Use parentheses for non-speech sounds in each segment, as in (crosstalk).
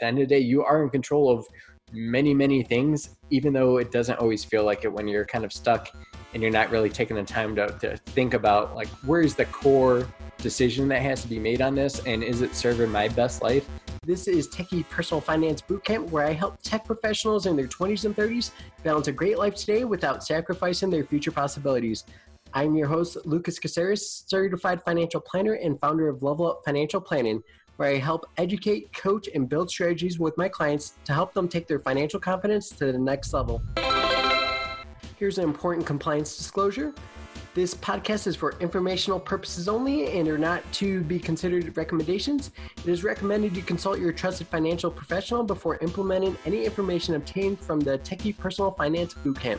at the end of the day, you are in control of many, many things, even though it doesn't always feel like it when you're kind of stuck and you're not really taking the time to, to think about like where's the core decision that has to be made on this and is it serving my best life this is Techie Personal Finance Bootcamp, where I help tech professionals in their 20s and 30s balance a great life today without sacrificing their future possibilities. I'm your host, Lucas Casarez, certified financial planner and founder of Level Up Financial Planning, where I help educate, coach, and build strategies with my clients to help them take their financial confidence to the next level. Here's an important compliance disclosure. This podcast is for informational purposes only and are not to be considered recommendations. It is recommended you consult your trusted financial professional before implementing any information obtained from the Techie Personal Finance Bootcamp.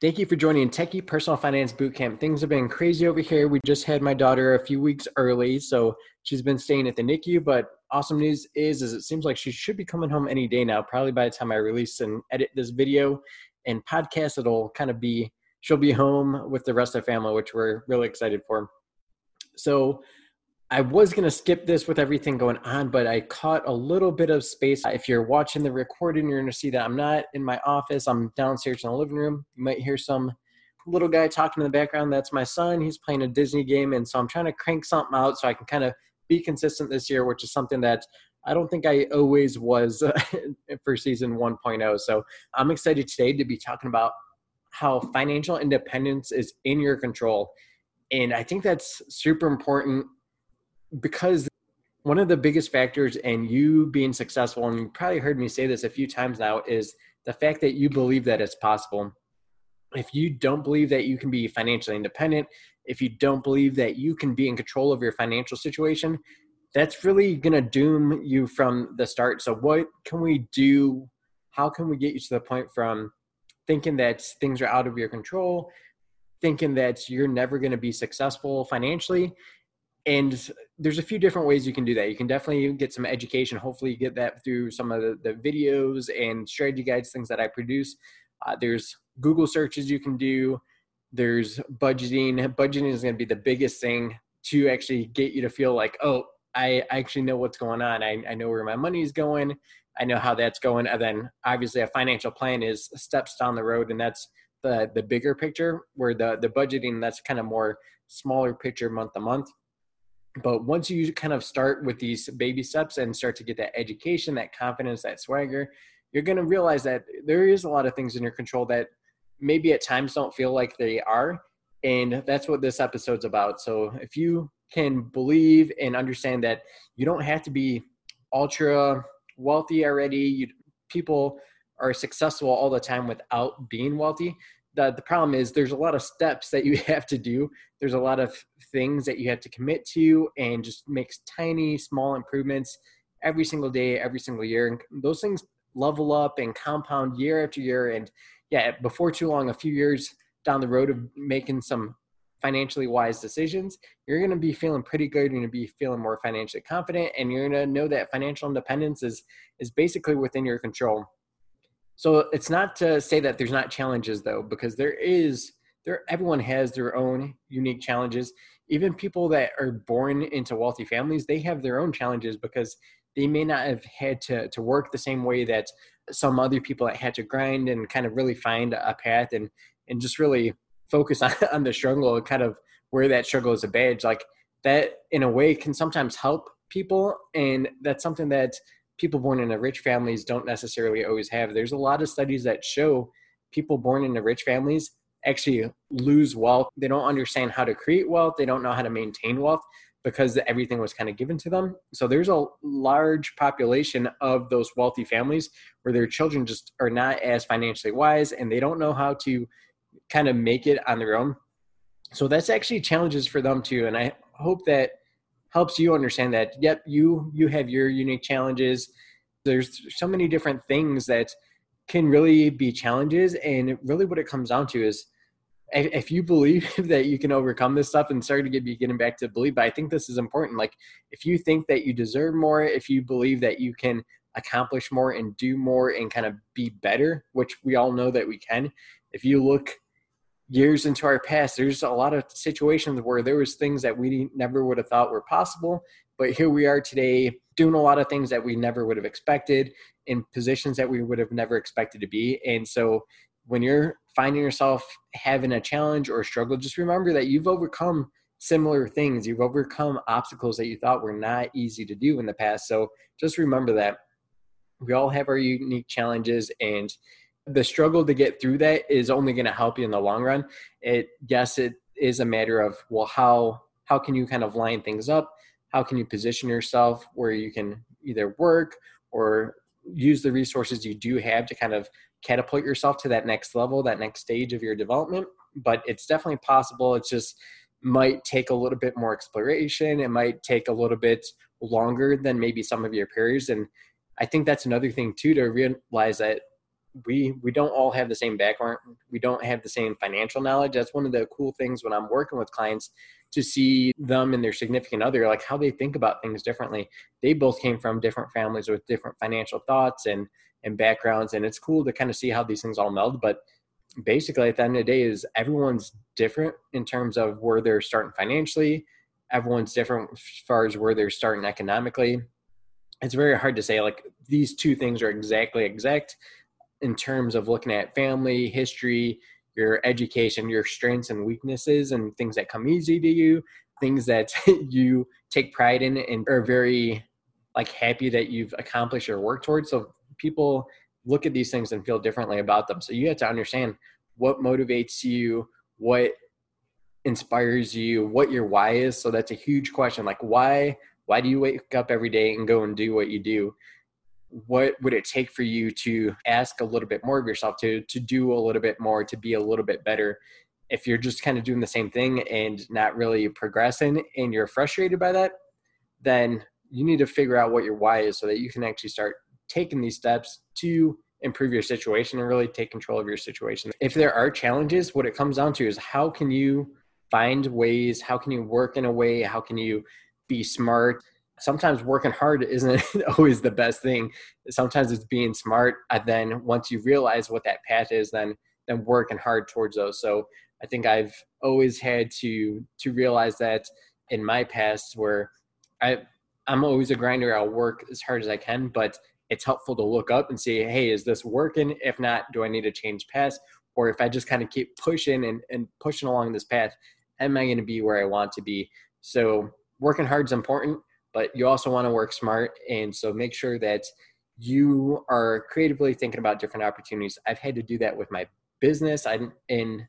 Thank you for joining Techie Personal Finance Bootcamp. Things have been crazy over here. We just had my daughter a few weeks early, so she's been staying at the NICU. But awesome news is, is it seems like she should be coming home any day now. Probably by the time I release and edit this video and podcast, it'll kind of be she'll be home with the rest of the family, which we're really excited for. So I was going to skip this with everything going on, but I caught a little bit of space. If you're watching the recording, you're going to see that I'm not in my office. I'm downstairs in the living room. You might hear some little guy talking in the background. That's my son. He's playing a Disney game. And so I'm trying to crank something out so I can kind of be consistent this year, which is something that I don't think I always was (laughs) for season 1.0. So I'm excited today to be talking about how financial independence is in your control. And I think that's super important because one of the biggest factors in you being successful, and you probably heard me say this a few times now, is the fact that you believe that it's possible. If you don't believe that you can be financially independent, if you don't believe that you can be in control of your financial situation, that's really going to doom you from the start. So, what can we do? How can we get you to the point from thinking that things are out of your control, thinking that you're never going to be successful financially. And there's a few different ways you can do that. You can definitely get some education. Hopefully, you get that through some of the, the videos and strategy guides, things that I produce. Uh, there's Google searches you can do. There's budgeting. Budgeting is going to be the biggest thing to actually get you to feel like, oh, I actually know what's going on. I, I know where my money is going. I know how that's going. And then obviously a financial plan is steps down the road, and that's the the bigger picture. Where the the budgeting that's kind of more smaller picture month to month. But once you kind of start with these baby steps and start to get that education, that confidence, that swagger, you're going to realize that there is a lot of things in your control that maybe at times don't feel like they are. And that's what this episode's about. So if you can believe and understand that you don't have to be ultra wealthy already. You, people are successful all the time without being wealthy. The, the problem is there's a lot of steps that you (laughs) have to do. There's a lot of things that you have to commit to and just makes tiny, small improvements every single day, every single year. And those things level up and compound year after year. And yeah, before too long, a few years down the road of making some financially wise decisions, you're going to be feeling pretty good. You're going to be feeling more financially confident, and you're going to know that financial independence is is basically within your control. So it's not to say that there's not challenges though, because there is there everyone has their own unique challenges. Even people that are born into wealthy families, they have their own challenges because they may not have had to to work the same way that some other people that had to grind and kind of really find a path and and just really focus (laughs) on, on the struggle and kind of wear that struggle as a badge like that in a way can sometimes help people and that's something that people born into rich families don't necessarily always have there's a lot of studies that show people born into rich families actually lose wealth they don't understand how to create wealth they don't know how to maintain wealth because everything was kind of given to them so there's a large population of those wealthy families where their children just are not as financially wise and they don't know how to kind of make it on their own. So that's actually challenges for them too. And I hope that helps you understand that, yep, you you have your unique challenges. There's so many different things that can really be challenges. And really what it comes down to is if you believe (laughs) that you can overcome this stuff and start to get be getting back to believe, but I think this is important. Like if you think that you deserve more, if you believe that you can accomplish more and do more and kind of be better, which we all know that we can. If you look years into our past, there's a lot of situations where there was things that we never would have thought were possible, but here we are today doing a lot of things that we never would have expected in positions that we would have never expected to be. And so when you're finding yourself having a challenge or a struggle, just remember that you've overcome similar things. You've overcome obstacles that you thought were not easy to do in the past. So just remember that we all have our unique challenges and the struggle to get through that is only going to help you in the long run. It yes, it is a matter of well, how how can you kind of line things up? How can you position yourself where you can either work or use the resources you do have to kind of catapult yourself to that next level, that next stage of your development. But it's definitely possible. It's just might take a little bit more exploration. It might take a little bit longer than maybe some of your peers. And I think that's another thing too to realize that we we don't all have the same background we don't have the same financial knowledge. That's one of the cool things when i'm working with clients to see them and their significant other like how they think about things differently. They both came from different families with different financial thoughts and and backgrounds and it's cool to kind of see how these things all meld but basically at the end of the day is everyone's different in terms of where they're starting financially. Everyone's different as far as where they're starting economically. It's very hard to say like these two things are exactly exact in terms of looking at family history your education your strengths and weaknesses and things that come easy to you things that (laughs) you take pride in and are very like happy that you've accomplished or worked towards. So people look at these things and feel differently about them. So you have to understand what motivates you what inspires you what your why is. So that's a huge question. Like why why do you wake up every day and go and do what you do what would it take for you to ask a little bit more of yourself to to do a little bit more to be a little bit better? If you're just kind of doing the same thing and not really progressing and you're frustrated by that then you need to figure out what your why is so that you can actually start taking these steps to improve your situation and really take control of your situation. If there are challenges what it comes down to is how can you find ways how can you work in a way how can you be smart sometimes working hard isn't (laughs) always the best thing. Sometimes it's being smart. And then once you realize what that path is, then then working hard towards those. So I think I've always had to to realize that in my past where I I'm always a grinder. I'll work as hard as I can, but it's helpful to look up and see, hey, is this working? If not, do I need to change path? Or if I just kind of keep pushing and, and pushing along this path, am I going to be where I want to be? So working hard is important but you also want to work smart. And so make sure that you are creatively thinking about different opportunities. I've had to do that with my business. I'm an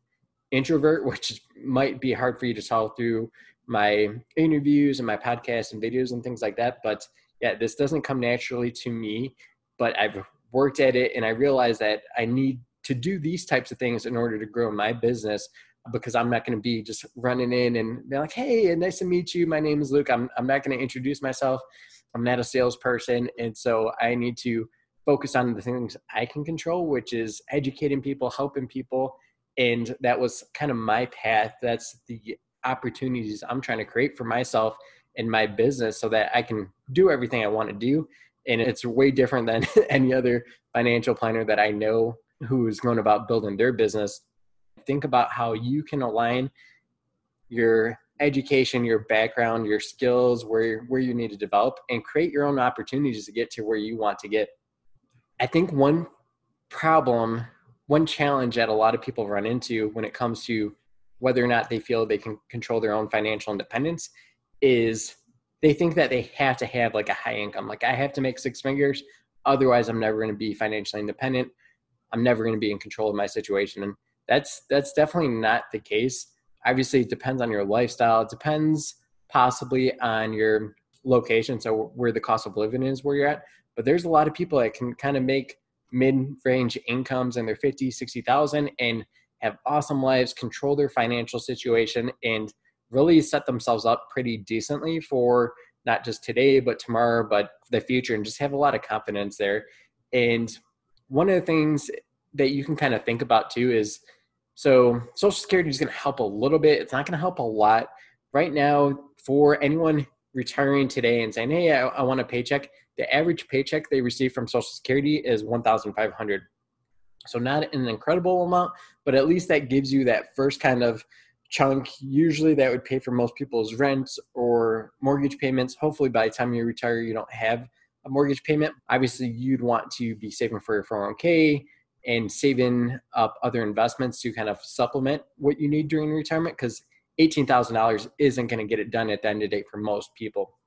introvert, (laughs) which might be hard for you to solve through my interviews and my podcasts and videos and things like that. But yeah, this doesn't come naturally to me, but I've worked at it and I realize that I need to do these types of things in order to grow my business because I'm not going to be just running in and be like, "Hey, nice to meet you. My name is Luke." I'm I'm not going to introduce myself. I'm not a salesperson, and so I need to focus on the things I can control, which is educating people, helping people, and that was kind of my path. That's the opportunities I'm trying to create for myself in my business so that I can do everything I want to do. And it's way different than (laughs) any other financial planner that I know who is going about building their business think about how you can align your education, your background, your skills, where where you need to develop, and create your own opportunities to get to where you want to get. I think one problem, one challenge that a lot of people run into when it comes to whether or not they feel they can control their own financial independence is they think that they have to have like a high income. Like I have to make six figures, otherwise I'm never going to be financially independent. I'm never going to be in control of my situation. And that's that's definitely not the case. Obviously, it depends on your lifestyle. It depends possibly on your location, so where the cost of living is where you're at. But there's a lot of people that can kind of make mid-range incomes in their 50, 60,000 and have awesome lives, control their financial situation and really set themselves up pretty decently for not just today, but tomorrow, but the future and just have a lot of confidence there. And one of the things that you can kind of think about too is so Social Security is going to help a little bit. It's not going to help a lot right now for anyone retiring today and saying, "Hey, I, I want a paycheck." The average paycheck they receive from Social Security is one thousand five hundred. So not an incredible amount, but at least that gives you that first kind of chunk. Usually that would pay for most people's rents or mortgage payments. Hopefully by the time you retire, you don't have a mortgage payment. Obviously, you'd want to be saving for your 401k and saving up other investments to kind of supplement what you need during retirement because $18,000 isn't going to get it done at the end of the day for most people.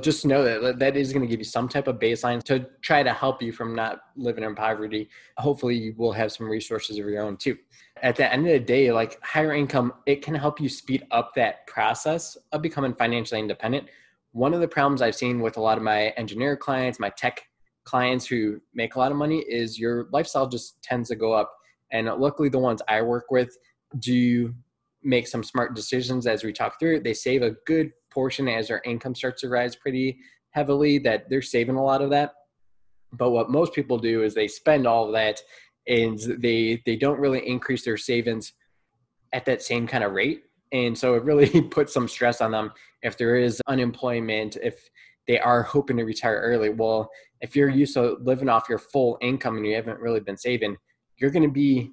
Just know that that is going to give you some type of baseline to try to help you from not living in poverty. Hopefully, you will have some resources of your own too. At the end of the day, like higher income, it can help you speed up that process of becoming financially independent. One of the problems I've seen with a lot of my engineer clients, my tech clients who make a lot of money is your lifestyle just tends to go up. And luckily, the ones I work with do make some smart decisions as we talk through. They save a good portion as their income starts to rise pretty heavily, that they're saving a lot of that. But what most people do is they spend all of that and they they don't really increase their savings at that same kind of rate. And so it really (laughs) puts some stress on them if there is unemployment, if they are hoping to retire early. Well, if you're used to living off your full income and you haven't really been saving, you're going to be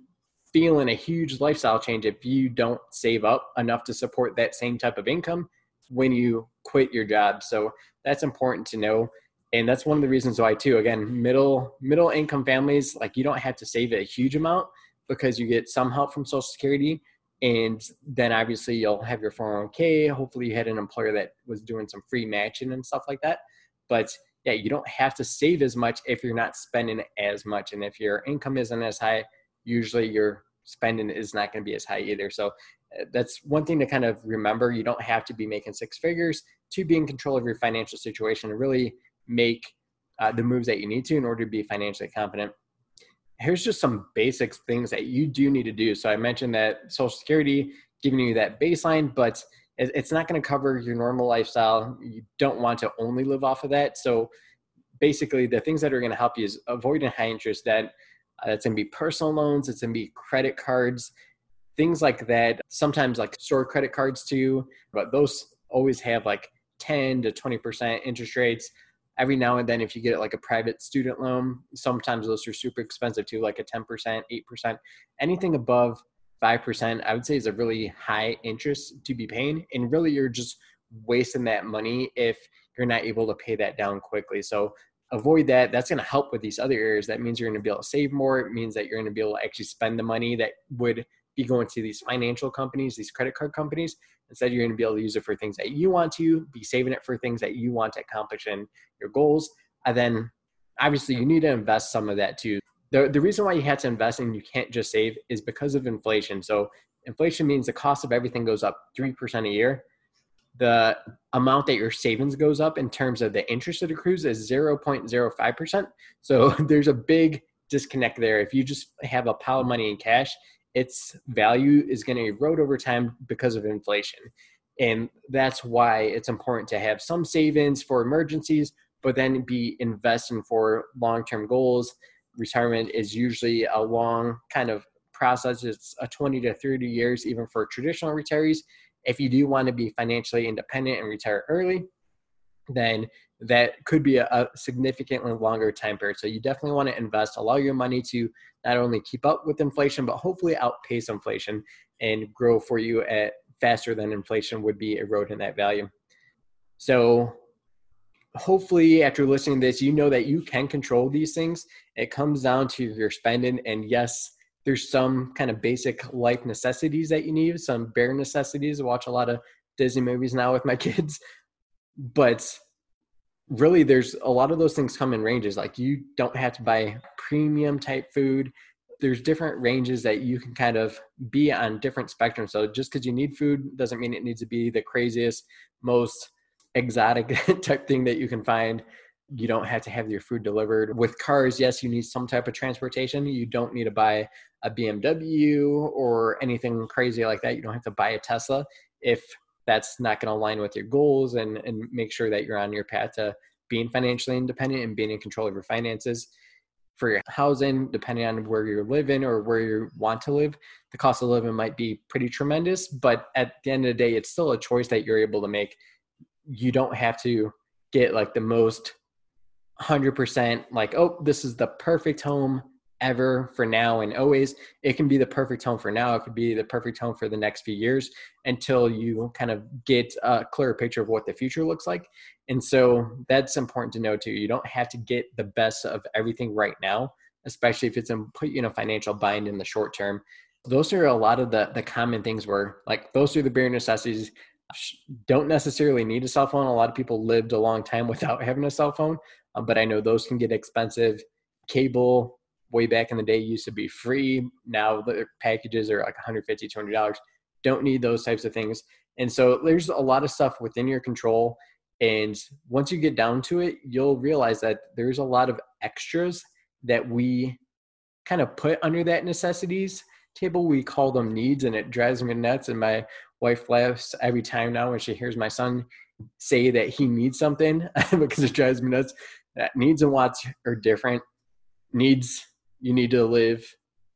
feeling a huge lifestyle change if you don't save up enough to support that same type of income when you quit your job. So that's important to know. And that's one of the reasons why too, again, middle middle income families, like you don't have to save a huge amount because you get some help from social security. And then obviously you'll have your 401k. Hopefully you had an employer that was doing some free matching and stuff like that. But yeah, you don't have to save as much if you're not spending as much. And if your income isn't as high, usually your spending is not going to be as high either. So uh, that's one thing to kind of remember. You don't have to be making six figures to be in control of your financial situation and really make uh, the moves that you need to in order to be financially confident. Here's just some basic things that you do need to do. So I mentioned that Social Security giving you that baseline, but it's not going to cover your normal lifestyle. You don't want to only live off of that. So basically, the things that are going to help you is avoiding high interest debt uh, That's going to be personal loans. It's going to be credit cards, things like that. Sometimes like store credit cards too, but those always have like 10 to 20% interest rates. Every now and then, if you get like a private student loan, sometimes those are super expensive too, like a 10%, 8%. Anything above 5%, I would say is a really high interest to be paying. And really, you're just wasting that money if you're not able to pay that down quickly. So avoid that, that's going to help with these other areas. That means you're going to be able to save more. It means that you're going to be able to actually spend the money that would be going to these financial companies, these credit card companies. Instead, you're going to be able to use it for things that you want to, be saving it for things that you want to accomplish in your goals. And then obviously you need to invest some of that too. The, the reason why you have to invest and you can't just save is because of inflation. So inflation means the cost of everything goes up 3% a year the amount that your savings goes up in terms of the interest it accrues is 0.05%. So (laughs) there's a big disconnect there. If you just have a pile of money in cash, its value is going to erode over time because of inflation. And that's why it's important to have some savings for emergencies, but then be investing for long term goals. Retirement is usually a long kind of process, it's a 20 to 30 years, even for traditional retirees. If you do want to be financially independent and retire early, then that could be a, a, significantly longer time period. So you definitely want to invest, allow your money to not only keep up with inflation, but hopefully outpace inflation and grow for you at faster than inflation would be eroding that value. So hopefully after listening to this, you know that you can control these things. It comes down to your spending and yes, there's some kind of basic life necessities that you need, some bare necessities. I watch a lot of Disney movies now with my (laughs) kids, but really there's a lot of those things come in ranges. Like you don't have to buy premium type food. There's different ranges that you can kind of be on different spectrums. So just because you need food doesn't mean it needs to be the craziest, most exotic (laughs) type thing that you can find you don't have to have your food delivered. With cars, yes, you need some type of transportation. You don't need to buy a BMW or anything crazy like that. You don't have to buy a Tesla if that's not going to align with your goals and, and make sure that you're on your path to being financially independent and being in control of your finances. For your housing, depending on where you're living or where you want to live, the cost of living might be pretty tremendous. But at the end of the day, it's still a choice that you're able to make. You don't have to get like the most 100% like, oh, this is the perfect home ever for now and always. It can be the perfect home for now. It could be the perfect home for the next few years until you kind of get a clearer picture of what the future looks like. And so that's important to know too. You don't have to get the best of everything right now, especially if it's in put you in a financial bind in the short term. Those are a lot of the the common things where like those are the bare necessities. Don't necessarily need a cell phone. A lot of people lived a long time (laughs) without having a cell phone, um, but I know those can get expensive. Cable, way back in the day used to be free. Now the packages are like 150 $200. Don't need those types of things. And so there's a lot of stuff within your control. And once you get down to it, you'll realize that there's a lot of extras that we kind of put under that necessities table. We call them needs, and it drives me nuts. And my wife laughs every time now when she hears my son say that he needs something (laughs) because it drives me nuts. That needs and wants are different. Needs you need to live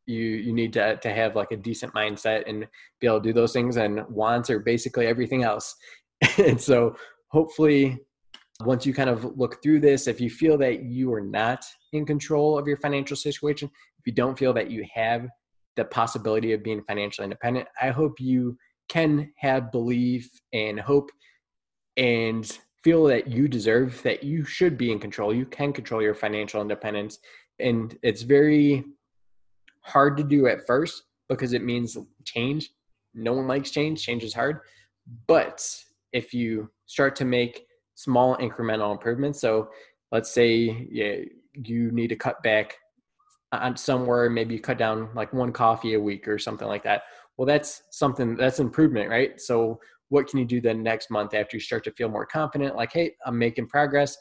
you you need to to have like a decent mindset and be able to do those things and wants are basically everything else. (laughs) And so hopefully once you kind of look through this if you feel that you are not in control of your financial situation if you don't feel that you have the possibility of being financially independent i hope you can have belief and hope and feel that you deserve that you should be in control. You can control your financial independence and it's very hard to do at first because it means change. No one likes change. Change is hard. But if you start to make small incremental improvements, so let's say yeah, you need to cut back on somewhere, maybe you cut down like one coffee a week or something like that. Well, that's something that's improvement, right? So what can you do then next month after you start to feel more confident? Like, hey, I'm making progress.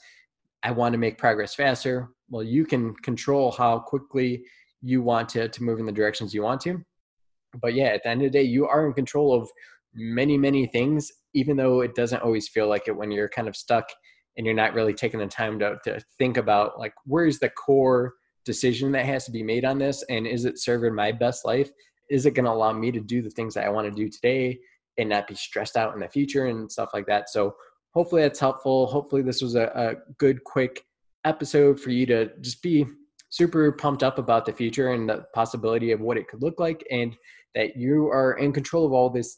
I want to make progress faster. Well you can control how quickly you want to, to move in the directions you want to. But yeah at the end of the day you are in control of many many things even though it doesn't always feel like it when you're kind of stuck and you're not really taking the time to, to think about like where's the core decision that has to be made on this? And is it serving my best life? Is it going to allow me to do the things that i want to do today and not be stressed out in the future and stuff like that? So hopefully that's helpful hopefully this was a, a good quick episode for you to just be super pumped up about the future and the possibility of what it could look like and that you are in control of all this.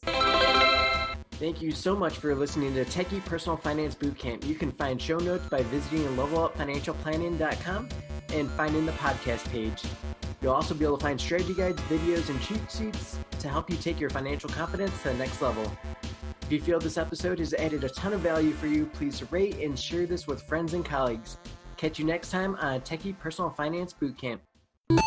Thank you so much for listening to Techie Personal Finance Bootcamp. You can find show notes by visiting levelupfinancialplanning.com and finding the podcast page. You'll also be able to find strategy guides, videos, and cheat sheets to help you take your financial confidence to the next level. If you feel this episode has added a ton of value for you, please rate and share this with friends and colleagues. Catch you next time on Techie Personal Finance Bootcamp.